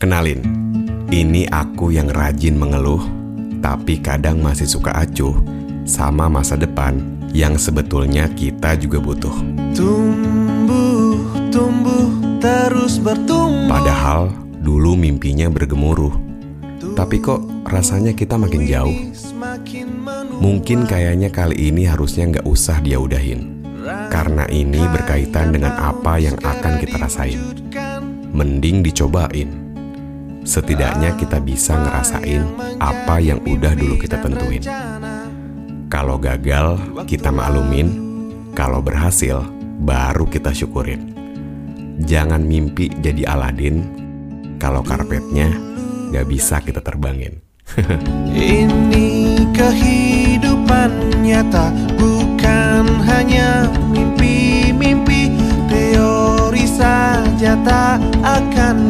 Kenalin, ini aku yang rajin mengeluh, tapi kadang masih suka acuh sama masa depan yang sebetulnya kita juga butuh. Tumbuh, tumbuh, terus bertumbuh. Padahal dulu mimpinya bergemuruh. Tapi kok rasanya kita makin jauh? Mungkin kayaknya kali ini harusnya nggak usah dia udahin. Karena ini berkaitan dengan apa yang akan kita rasain. Mending dicobain. Setidaknya kita bisa ngerasain apa yang udah dulu kita tentuin. Kalau gagal, kita maklumin. Kalau berhasil, baru kita syukurin. Jangan mimpi jadi Aladin kalau karpetnya nggak bisa kita terbangin. Ini kehidupan nyata bukan hanya mimpi-mimpi teori saja tak akan